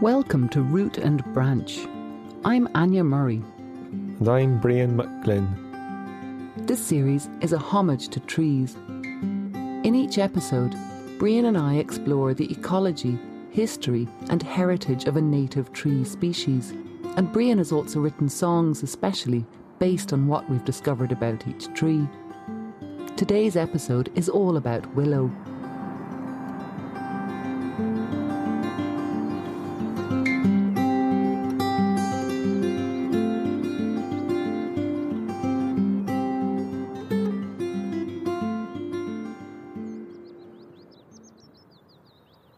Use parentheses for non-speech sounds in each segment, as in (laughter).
Welcome to Root and Branch. I'm Anja Murray. And I'm Brían MacGloinn. This series is a homage to trees. In each episode, Brían and I explore the ecology, history, and heritage of a native tree species. And Brían has also written songs, especially based on what we've discovered about each tree. Today's episode is all about willow.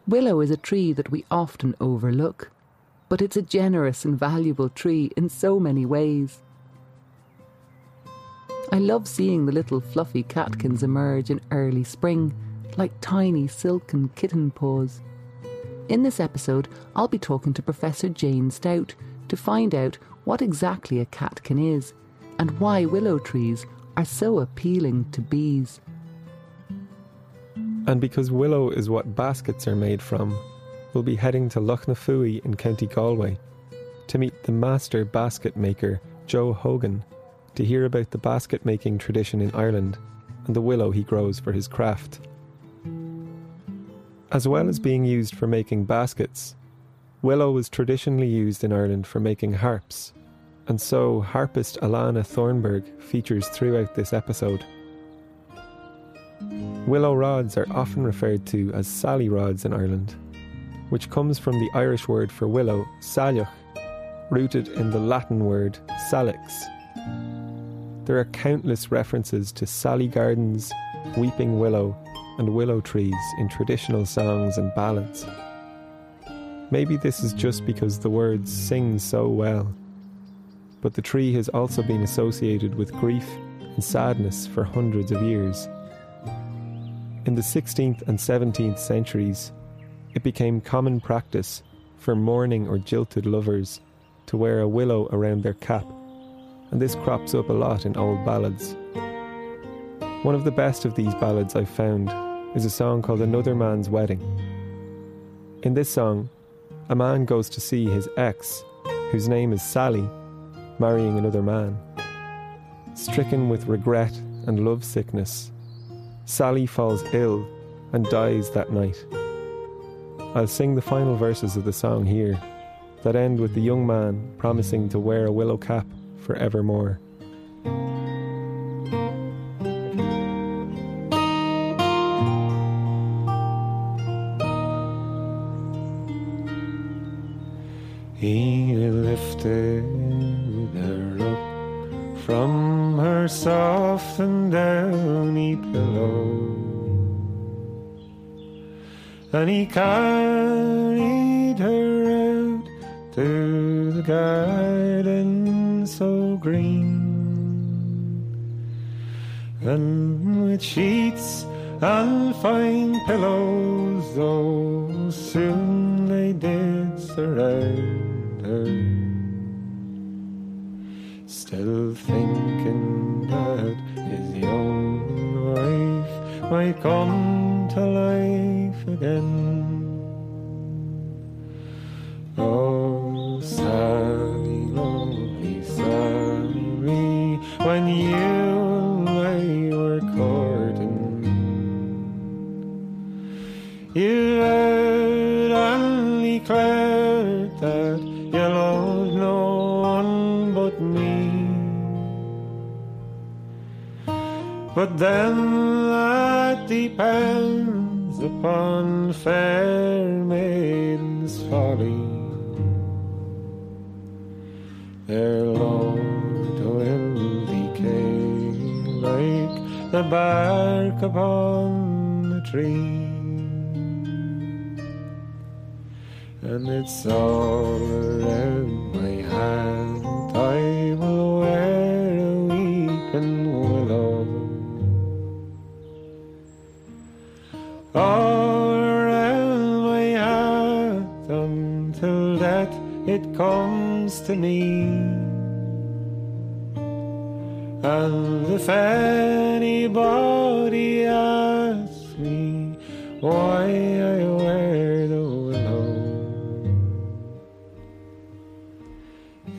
Willow is a tree that we often overlook, but it's a generous and valuable tree in so many ways. I love seeing the little fluffy catkins emerge in early spring, like tiny silken kitten paws. In this episode, I'll be talking to Professor Jane Stout to find out what exactly a catkin is and why willow trees are so appealing to bees. And because willow is what baskets are made from, we'll be heading to Loughnafooey in County Galway to meet the master basket maker, Joe Hogan, to hear about the basket making tradition in Ireland and the willow he grows for his craft. As well as being used for making baskets, willow was traditionally used in Ireland for making harps, and so harpist Alana Thornburg features throughout this episode. Willow rods are often referred to as sally rods in Ireland, which comes from the Irish word for willow, saileach, rooted in the Latin word salix. There are countless references to sally gardens, weeping willow, and willow trees in traditional songs and ballads. Maybe this is just because the words sing so well, but the tree has also been associated with grief and sadness for hundreds of years. In the 16th and 17th centuries, it became common practice for mourning or jilted lovers to wear a willow around their cap, and this crops up a lot in old ballads. One of the best of these ballads I've found is a song called Another Man's Wedding. In this song, a man goes to see his ex, whose name is Sally, marrying another man. Stricken with regret and love sickness, Sally falls ill and dies that night. I'll sing the final verses of the song here, that end with the young man promising to wear a willow cap for evermore. He lifted her up from her soft and he carried her out to the garden so green, and with sheets and fine pillows, though soon they did surround again. Oh, Sally, lovely Sally, when you it's all around my hand. I will wear a weeping willow. All around my heart until death it comes to me. And if anybody asks me why I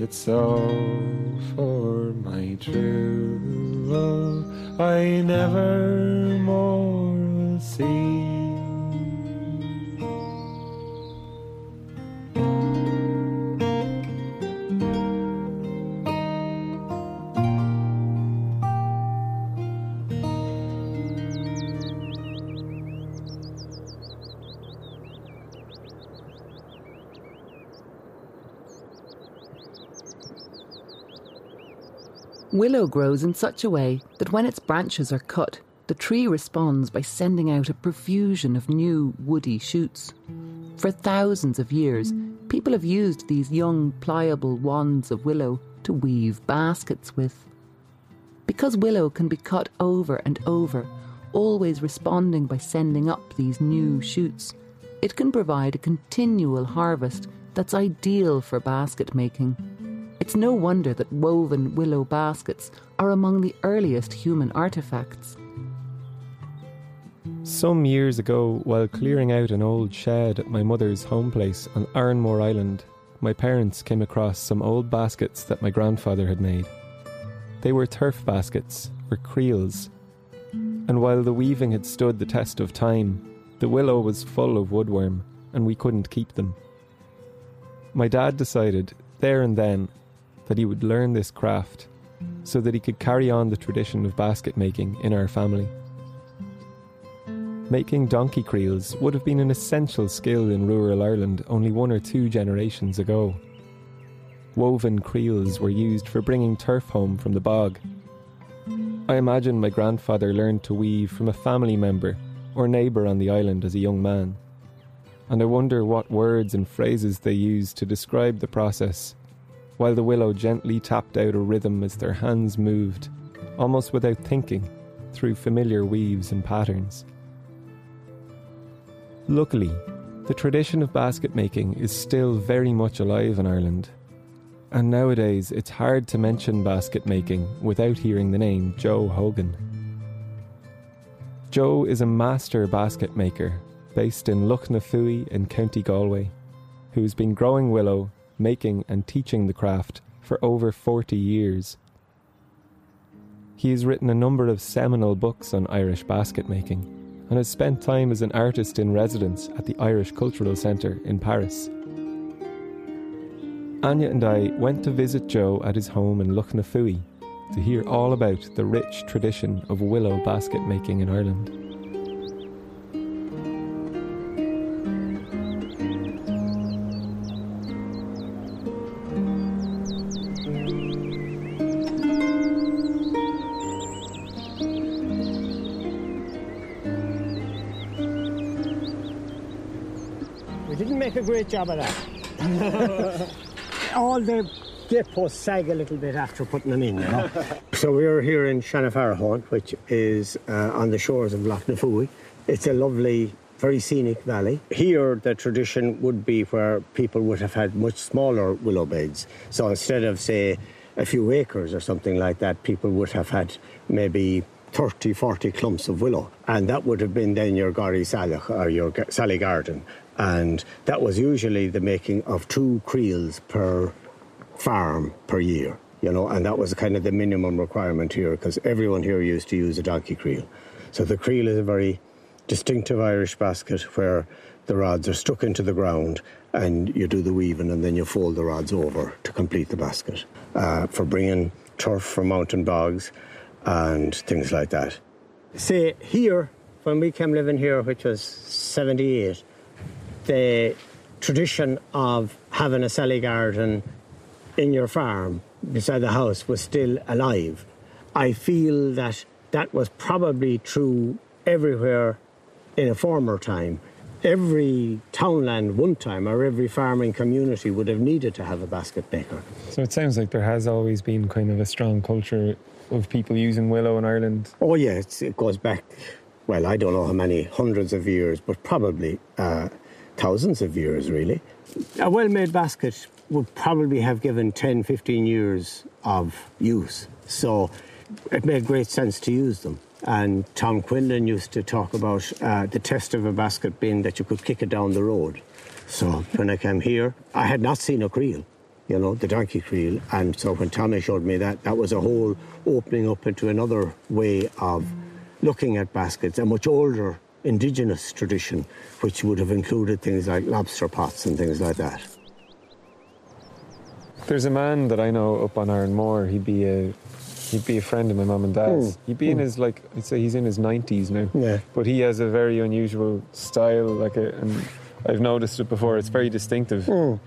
it's all for my true love. I never Willow grows in such a way that when its branches are cut, the tree responds by sending out a profusion of new woody shoots. For thousands of years, people have used these young, pliable wands of willow to weave baskets with. Because willow can be cut over and over, always responding by sending up these new shoots, it can provide a continual harvest that's ideal for basket making. It's no wonder that woven willow baskets are among the earliest human artefacts. Some years ago, while clearing out an old shed at my mother's home place on Arranmore Island, my parents came across some old baskets that my grandfather had made. They were turf baskets, or creels, and while the weaving had stood the test of time, the willow was full of woodworm, and we couldn't keep them. My dad decided, there and then, that he would learn this craft so that he could carry on the tradition of basket making in our family. Making donkey creels would have been an essential skill in rural Ireland only one or two generations ago. Woven creels were used for bringing turf home from the bog. I imagine my grandfather learned to weave from a family member or neighbour on the island as a young man. And I wonder what words and phrases they used to describe the process while the willow gently tapped out a rhythm as their hands moved, almost without thinking, through familiar weaves and patterns. Luckily, the tradition of basket making is still very much alive in Ireland. And nowadays, it's hard to mention basket making without hearing the name Joe Hogan. Joe is a master basket maker based in Loughnafooey in County Galway, who's been growing willow making, and teaching the craft for over 40 years. He has written a number of seminal books on Irish basket making and has spent time as an artist in residence at the Irish Cultural Centre in Paris. Anja and I went to visit Joe at his home in Loughnafooey to hear all about the rich tradition of willow basket making in Ireland. Great job of that. (laughs) All the gate posts sag a little bit after putting them in, you know. (laughs) so we're here in Shanafarahon, which is uh, on the shores of Lough Nafooey. It's a lovely, very scenic valley. Here, the tradition would be where people would have had much smaller willow beds. So instead of, say, a few acres or something like that, people would have had maybe 30, 40 clumps of willow. And that would have been then your Gari Salach or your Sally Garden and that was usually the making of two creels per farm per year, you know, and that was kind of the minimum requirement here because everyone here used to use a donkey creel. So the creel is a very distinctive Irish basket where the rods are stuck into the ground and you do the weaving and then you fold the rods over to complete the basket uh, for bringing turf from mountain bogs and things like that. Say here, when we came living here, which was 78, the tradition of having a cellar garden in your farm beside the house was still alive. I feel that that was probably true everywhere in a former time. Every townland one time or every farming community would have needed to have a basket maker. So it sounds like there has always been kind of a strong culture of people using willow in Ireland. Oh, yeah, it goes back, well, I don't know how many hundreds of years, but probably uh, thousands of years, really. A well made basket would probably have given 10, 15 years of use. So it made great sense to use them. And Tom Quinlan used to talk about uh, the test of a basket being that you could kick it down the road. So when I came here, I had not seen a creel. you know, the donkey creel. And so when Tommy showed me that, that was a whole opening up into another way of looking at baskets, a much older indigenous tradition, which would have included things like lobster pots and things like that. There's a man that I know up on Arranmore. He'd be a he'd be a friend of my mum and dad's. Mm. He'd be in his like I'd say he's in his nineties now. Yeah. But he has a very unusual style, like a, and I've noticed it before. It's very distinctive. Mm.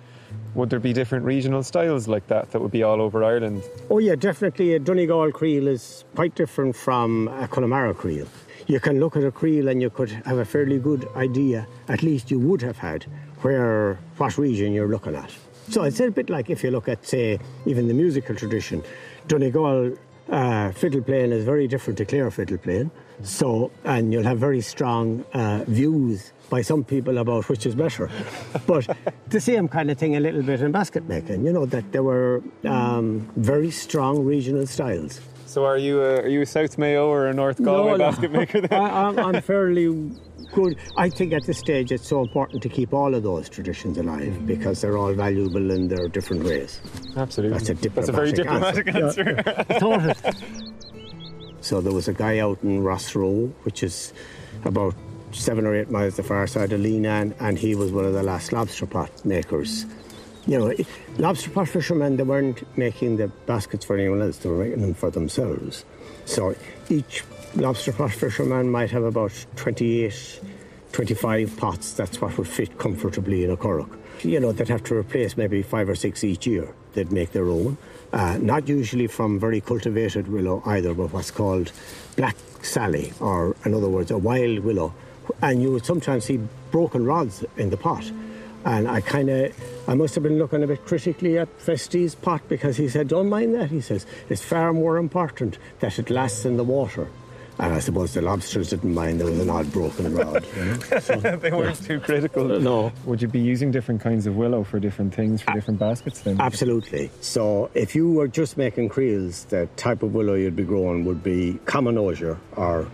Would there be different regional styles like that that would be all over Ireland? Oh yeah, definitely. A Donegal creel is quite different from a Connemara creel. You can look at a creel and you could have a fairly good idea, at least you would have had, where what region you're looking at. So it's a bit like if you look at, say, even the musical tradition. Donegal uh, fiddle playing is very different to Clare fiddle playing. So, and you'll have very strong uh, views by some people about which is better. (laughs) But the same kind of thing a little bit in basket making, you know, that there were um, very strong regional styles. So are you a, are you a South Mayo or a North Galway basket maker then? I, I'm, I'm (laughs) fairly good. I think at this stage it's so important to keep all of those traditions alive mm. because they're all valuable in their different ways. Absolutely. That's a That's a very diplomatic diplomatic answer. I thought it. So there was a guy out in Rosroe, which is about seven or eight miles the far side of Leenane, and he was one of the last lobster pot makers. You know, lobster pot fishermen, they weren't making the baskets for anyone else, they were making them for themselves. So each lobster pot fisherman might have about 28, 25 pots. That's what would fit comfortably in a curragh. You know, they'd have to replace maybe five or six each year. They'd make their own. Uh, not usually from very cultivated willow either, but what's called black sally, or in other words, a wild willow. And you would sometimes see broken rods in the pot. And I kind of, I must have been looking a bit critically at Festie's pot because he said, don't mind that, he says. It's far more important that it lasts in the water. And I suppose the lobsters didn't mind there was an odd broken rod. You know? (laughs) so, they weren't too critical. No. Would you be using different kinds of willow for different things for different baskets then? Absolutely. So if you were just making creels, the type of willow you'd be growing would be common osier or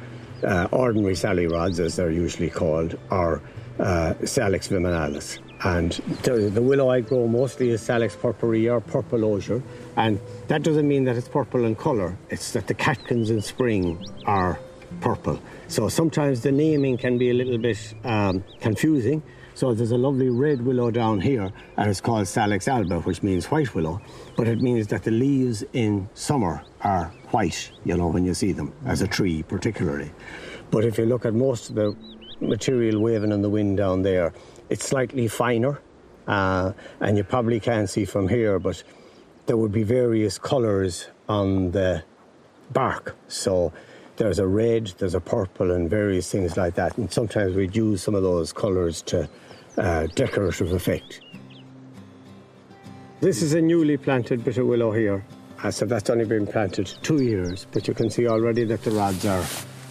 uh, ordinary sally rods, as they're usually called, or uh, Salix viminalis. And the, the willow I grow mostly is Salix purpurea or purple osier. And that doesn't mean that it's purple in colour, it's that the catkins in spring are purple. So sometimes the naming can be a little bit um, confusing. So there's a lovely red willow down here, and it's called Salix alba, which means white willow. But it means that the leaves in summer are white, you know, when you see them, as a tree particularly. But if you look at most of the material waving in the wind down there, it's slightly finer, uh, and you probably can't see from here, but there would be various colours on the bark. So there's a red, there's a purple, and various things like that. And sometimes we'd use some of those colours to uh, decorative effect. This is a newly planted bit of willow here. Uh, so that's only been planted two years, but you can see already that the rods are,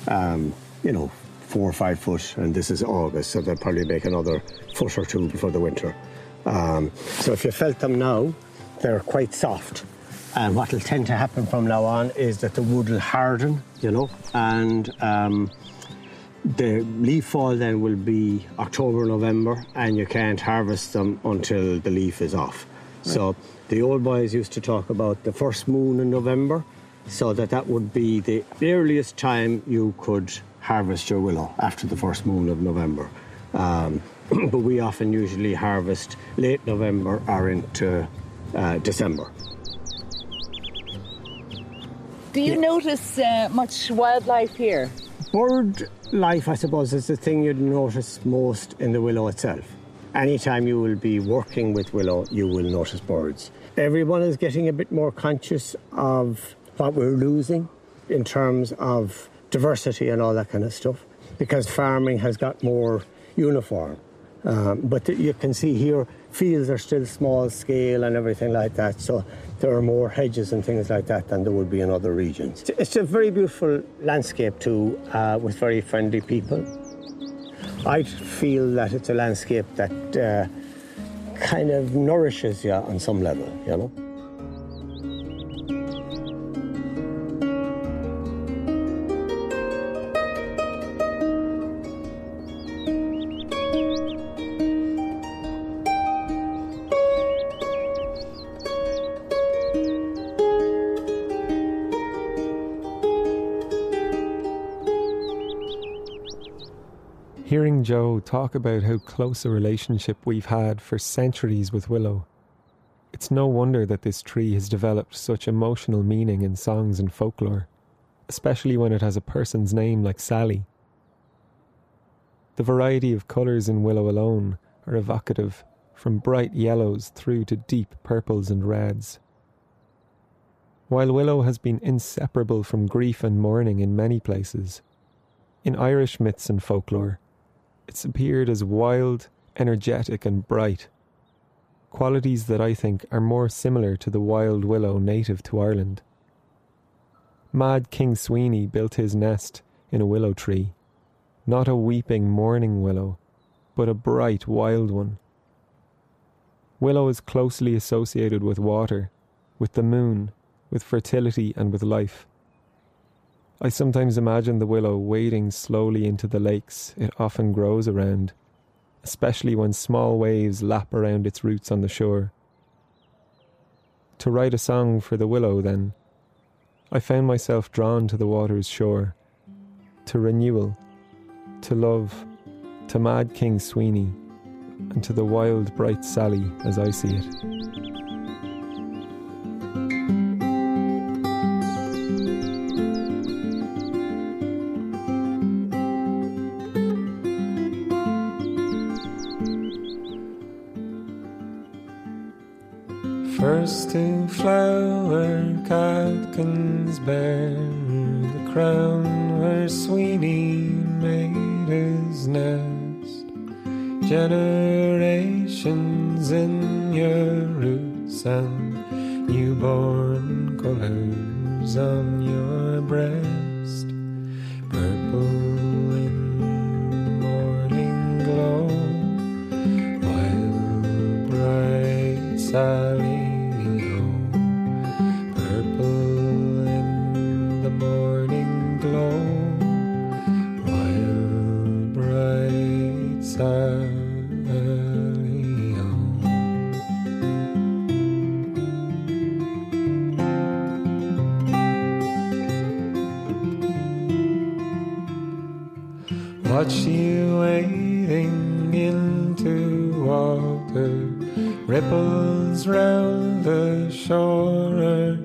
um, you know, four or five foot, and this is August, so they'll probably make another foot or two before the winter. Um, so if you felt them now, they're quite soft. And what will tend to happen from now on is that the wood will harden, you know, and um, the leaf fall then will be October, November, and you can't harvest them until the leaf is off. So the old boys used to talk about the first moon in November, so that that would be the earliest time you could harvest your willow after the first moon of November. Um, (clears throat) but we often usually harvest late November or into uh, December. Do you notice uh, much wildlife here? Bird life, I suppose, is the thing you'd notice most in the willow itself. Anytime you will be working with willow, you will notice birds. Everyone is getting a bit more conscious of what we're losing in terms of diversity and all that kind of stuff because farming has got more uniform. Um, but you can see here, fields are still small scale and everything like that, so there are more hedges and things like that than there would be in other regions. It's a very beautiful landscape too, uh, with very friendly people. I feel that it's a landscape that uh, kind of nourishes you on some level, you know. Talk about how close a relationship we've had for centuries with Willow, it's no wonder that this tree has developed such emotional meaning in songs and folklore, especially when it has a person's name like Sally. The variety of colours in willow alone are evocative, from bright yellows through to deep purples and reds. While willow has been inseparable from grief and mourning in many places, in Irish myths and folklore, it's appeared as wild, energetic, and bright, qualities that I think are more similar to the wild willow native to Ireland. Mad King Sweeney built his nest in a willow tree, not a weeping, mourning willow, but a bright, wild one. Willow is closely associated with water, with the moon, with fertility, and with life. I sometimes imagine the willow wading slowly into the lakes it often grows around, especially when small waves lap around its roots on the shore. To write a song for the willow, then, I found myself drawn to the water's shore, to renewal, to love, to Mad King Sweeney, and to the wild, bright Sally as I see it. Watch you wading into water, ripples round the shore are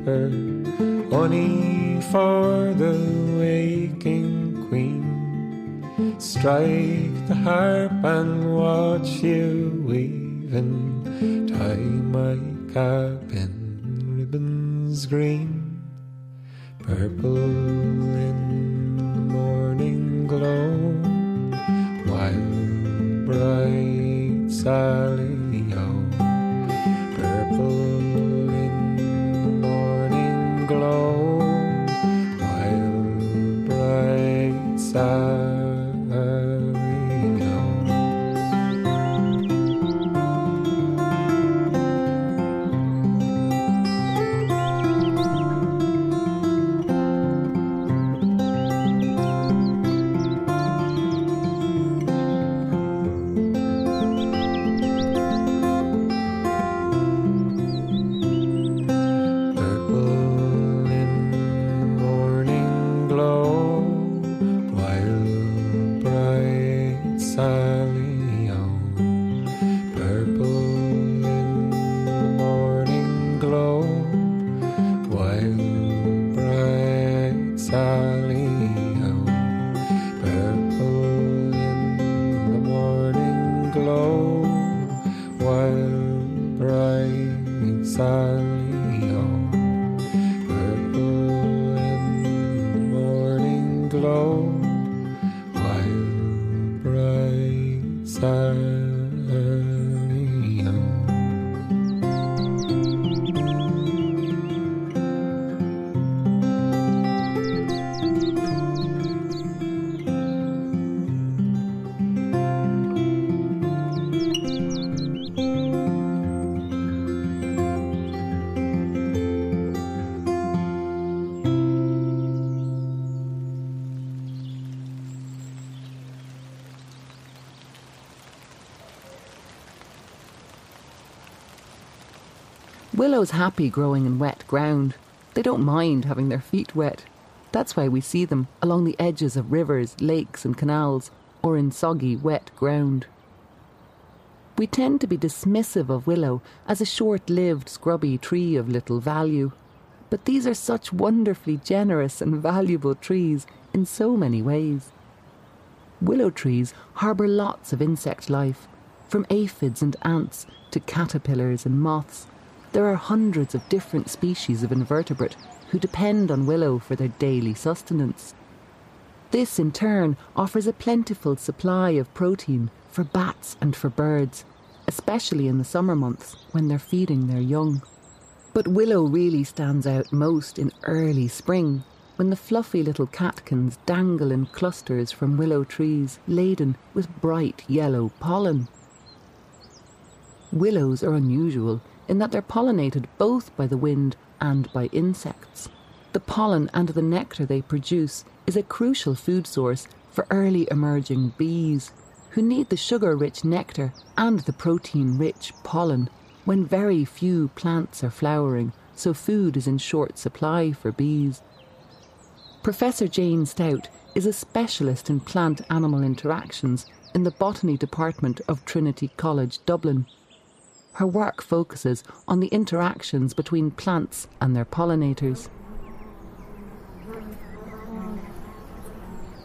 keeper, honey for the waking queen. Strike the harp and watch you weaving. Willows happy growing in wet ground. They don't mind having their feet wet. That's why we see them along the edges of rivers, lakes, and canals, or in soggy, wet ground. We tend to be dismissive of willow as a short lived, scrubby tree of little value. But these are such wonderfully generous and valuable trees in so many ways. Willow trees harbour lots of insect life, from aphids and ants to caterpillars and moths there are hundreds of different species of invertebrate who depend on willow for their daily sustenance. This, in turn, offers a plentiful supply of protein for bats and for birds, especially in the summer months when they're feeding their young. But willow really stands out most in early spring, when the fluffy little catkins dangle in clusters from willow trees laden with bright yellow pollen. Willows are unusual in that they're pollinated both by the wind and by insects. The pollen and the nectar they produce is a crucial food source for early emerging bees, who need the sugar rich nectar and the protein rich pollen when very few plants are flowering, so food is in short supply for bees. Professor Jane Stout is a specialist in plant animal interactions in the botany department of Trinity College Dublin. Her work focuses on the interactions between plants and their pollinators.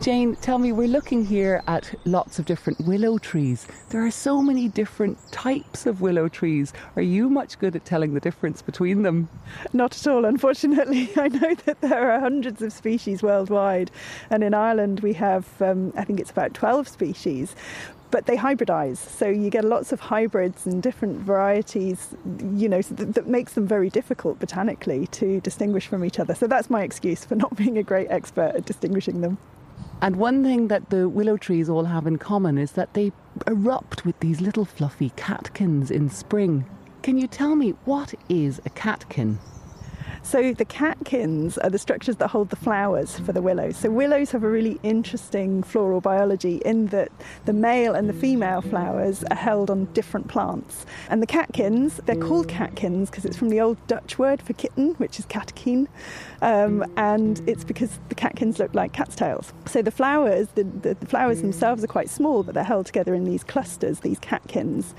Jane, tell me, we're looking here at lots of different willow trees. There are so many different types of willow trees. Are you much good at telling the difference between them? Not at all, unfortunately. (laughs) I know that there are hundreds of species worldwide, and in Ireland we have, um, I think it's about 12 species but they hybridize. So you get lots of hybrids and different varieties, you know, that, that, makes them very difficult botanically to distinguish from each other. So that's my excuse for not (laughs) being a great expert at distinguishing them. And one thing that the willow trees all have in common is that they erupt with these little fluffy catkins in spring. Can you tell me what is a catkin? So the catkins are the structures that hold the flowers for the willows. So willows have a really interesting floral biology in that the male and the female flowers are held on different plants. And the catkins, they're called catkins because it's from the old Dutch word for kitten, which is catkin. Um, and it's because the catkins look like cat's tails. So the flowers, the, the, the, flowers themselves are quite small, but they're held together in these clusters, these catkins.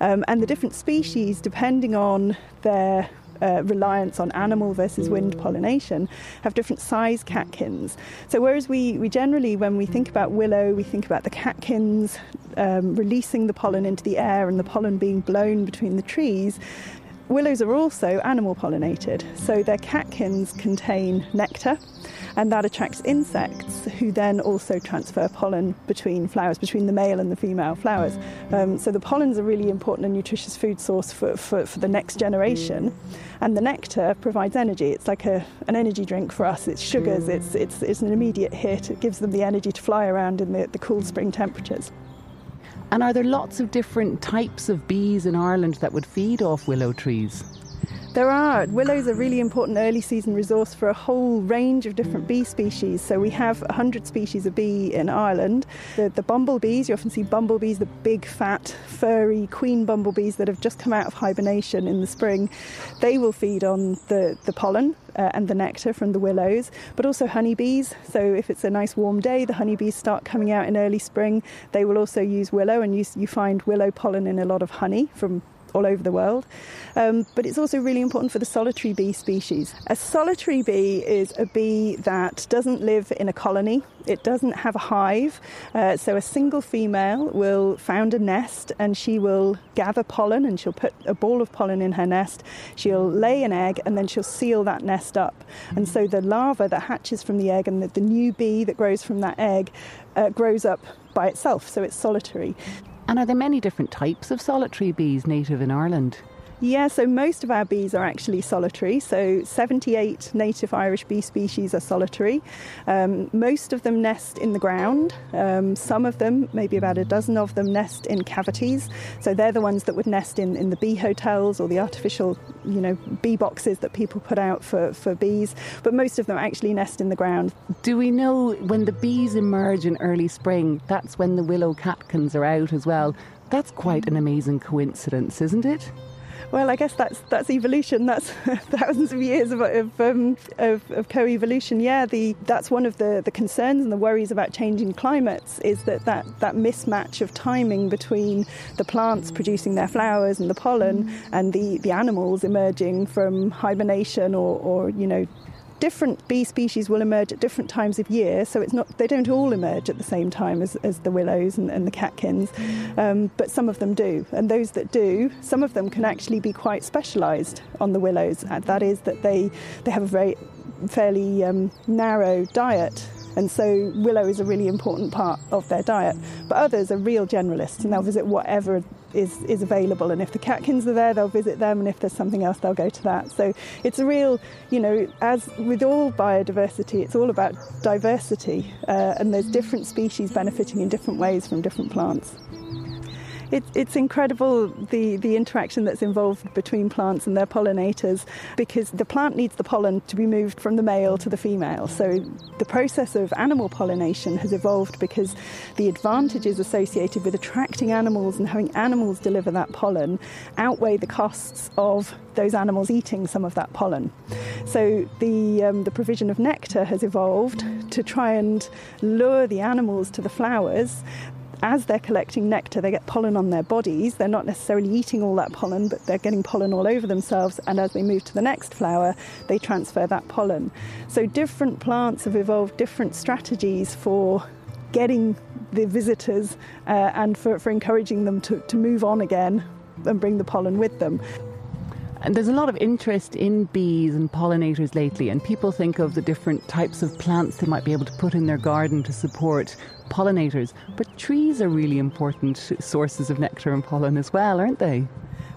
Um, and the different species, depending on their uh, reliance on animal versus wind pollination have different size catkins. So, whereas we, we generally, when we think about willow, we think about the catkins um, releasing the pollen into the air and the pollen being blown between the trees, willows are also animal pollinated. So, their catkins contain nectar and that attracts insects who then also transfer pollen between flowers, between the male and the female flowers. Um, so the pollen's a really important and nutritious food source for, for, for, the next generation. And the nectar provides energy. It's like a, an energy drink for us. It's sugars, it's, it's, it's an immediate hit. It gives them the energy to fly around in the, the cool spring temperatures. And are there lots of different types of bees in Ireland that would feed off willow trees? There are. Willow's a really important early season resource for a whole range of different bee species. So we have 100 species of bee in Ireland. The, the bumblebees, you often see bumblebees, the big, fat, furry queen bumblebees that have just come out of hibernation in the spring. They will feed on the, the pollen uh, and the nectar from the willows, but also honeybees. So if it's a nice warm day, the honeybees start coming out in early spring. They will also use willow, and you, you find willow pollen in a lot of honey from all over the world. Um, but it's also really important for the solitary bee species. A solitary bee is a bee that doesn't live in a colony. It doesn't have a hive, uh, so a single female will found a nest and she will gather pollen and she'll put a ball of pollen in her nest. She'll lay an egg and then she'll seal that nest up. And so the larva that hatches from the egg and the, the new bee that grows from that egg uh, grows up by itself, so it's solitary. And are there many different types of solitary bees native in Ireland? Yeah, so most of our bees are actually solitary. So 78 native Irish bee species are solitary. Um, most of them nest in the ground. Um, some of them, maybe about a dozen of them, nest in cavities. So they're the ones that would nest in, in the bee hotels or the artificial, you know, bee boxes that people put out for, for bees. But most of them actually nest in the ground. Do we know when the bees emerge in early spring, that's when the willow catkins are out as well? That's quite an amazing coincidence, isn't it? Well, I guess that's that's evolution. That's (laughs) thousands of years of of, um, of, of, co-evolution. Yeah, the that's one of the, the concerns and the worries about changing climates is that, that that mismatch of timing between the plants producing their flowers and the pollen and the, the animals emerging from hibernation or, or you know different bee species will emerge at different times of year, so it's not they don't all emerge at the same time as, as the willows and, and the catkins, um, but some of them do. And those that do, some of them can actually be quite specialised on the willows. Uh, that is, that they they have a very fairly um, narrow diet and so willow is a really important part of their diet. But others are real generalists and they'll visit whatever is, is available. And if the catkins are there, they'll visit them. And if there's something else, they'll go to that. So it's a real, you know, as with all biodiversity, it's all about diversity. Uh, and there's different species benefiting in different ways from different plants. It, it's incredible the, the interaction that's involved between plants and their pollinators because the plant needs the pollen to be moved from the male to the female. So the process of animal pollination has evolved because the advantages associated with attracting animals and having animals deliver that pollen outweigh the costs of those animals eating some of that pollen. So the, um, the provision of nectar has evolved to try and lure the animals to the flowers as they're collecting nectar, they get pollen on their bodies. They're not necessarily eating all that pollen, but they're getting pollen all over themselves. And as they move to the next flower, they transfer that pollen. So different plants have evolved different strategies for getting the visitors uh, and for, for encouraging them to, to move on again and bring the pollen with them. And there's a lot of interest in bees and pollinators lately, and people think of the different types of plants they might be able to put in their garden to support pollinators. But trees are really important sources of nectar and pollen as well, aren't they?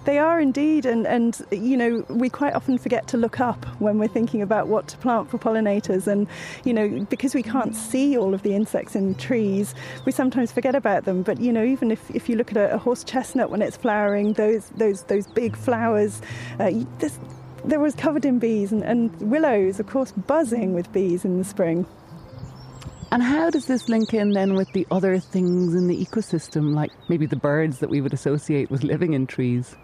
They are indeed, and, and you know, we quite often forget to look up when we're thinking about what to plant for pollinators. And you know, because we can't see all of the insects in trees, we sometimes forget about them. But you know, even if, if you look at a, a horse chestnut when it's flowering, those those those big flowers, uh, they're always covered in bees, and, and willows, of course, buzzing with bees in the spring. And how does this link in then with the other things in the ecosystem, like maybe the birds that we would associate with living in trees?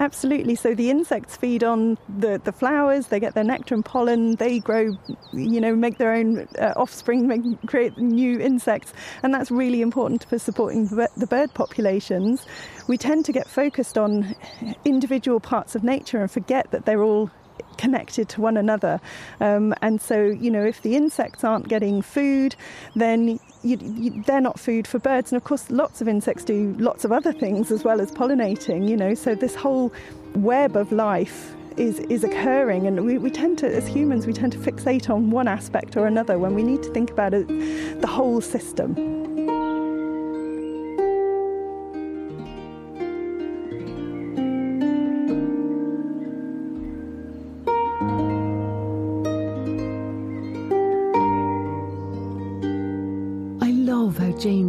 Absolutely. So the insects feed on the, the flowers, they get their nectar and pollen, they grow, you know, make their own uh, offspring, make, create new insects, and that's really important for supporting the bird populations. We tend to get focused on individual parts of nature and forget that they're all connected to one another. Um, and so, you know, if the insects aren't getting food, then you, you, they're not food for birds. And of course, lots of insects do lots of other things as well as pollinating, you know. So, this whole web of life is, is occurring. And we, we tend to, as humans, we tend to fixate on one aspect or another when we need to think about it, the whole system.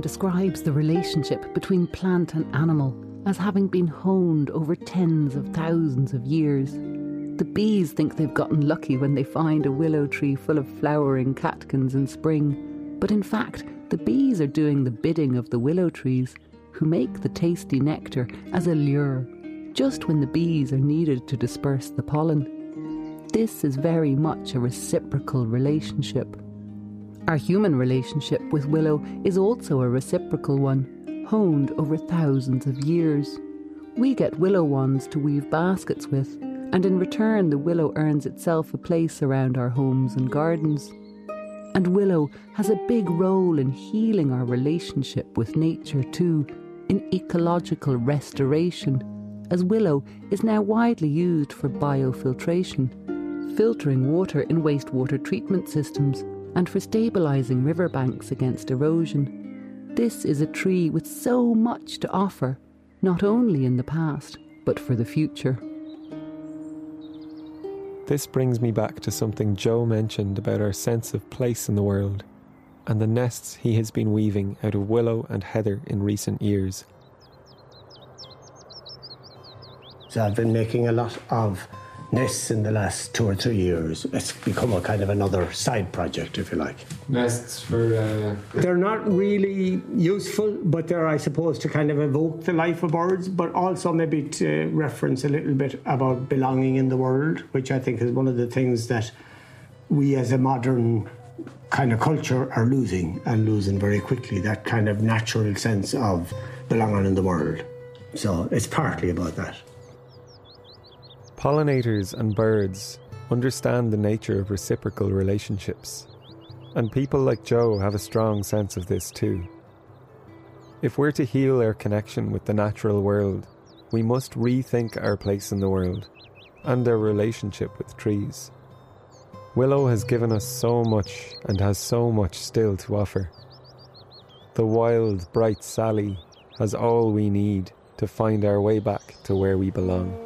Describes the relationship between plant and animal as having been honed over tens of thousands of years. The bees think they've gotten lucky when they find a willow tree full of flowering catkins in spring, but in fact, the bees are doing the bidding of the willow trees, who make the tasty nectar as a lure, just when the bees are needed to disperse the pollen. This is very much a reciprocal relationship. Our human relationship with willow is also a reciprocal one, honed over thousands of years. We get willow wands to weave baskets with, and in return, the willow earns itself a place around our homes and gardens. And willow has a big role in healing our relationship with nature too, in ecological restoration, as willow is now widely used for biofiltration, filtering water in wastewater treatment systems, and for stabilising riverbanks against erosion. This is a tree with so much to offer not only in the past, but for the future. This brings me back to something Joe mentioned about our sense of place in the world and the nests he has been weaving out of willow and heather in recent years. So I've been making a lot of nests in the last two or three years. It's become a kind of another side project, if you like. Nests for. Uh... They're not really useful, but they're, I suppose, to kind of evoke the life of birds, but also maybe to reference a little bit about belonging in the world, which I think is one of the things that we as a modern kind of culture are losing and losing very quickly that kind of natural sense of belonging in the world. So it's partly about that. Pollinators and birds understand the nature of reciprocal relationships, and people like Joe have a strong sense of this too. If we're to heal our connection with the natural world, we must rethink our place in the world and our relationship with trees. Willow has given us so much and has so much still to offer. The wild, bright Sally has all we need to find our way back to where we belong.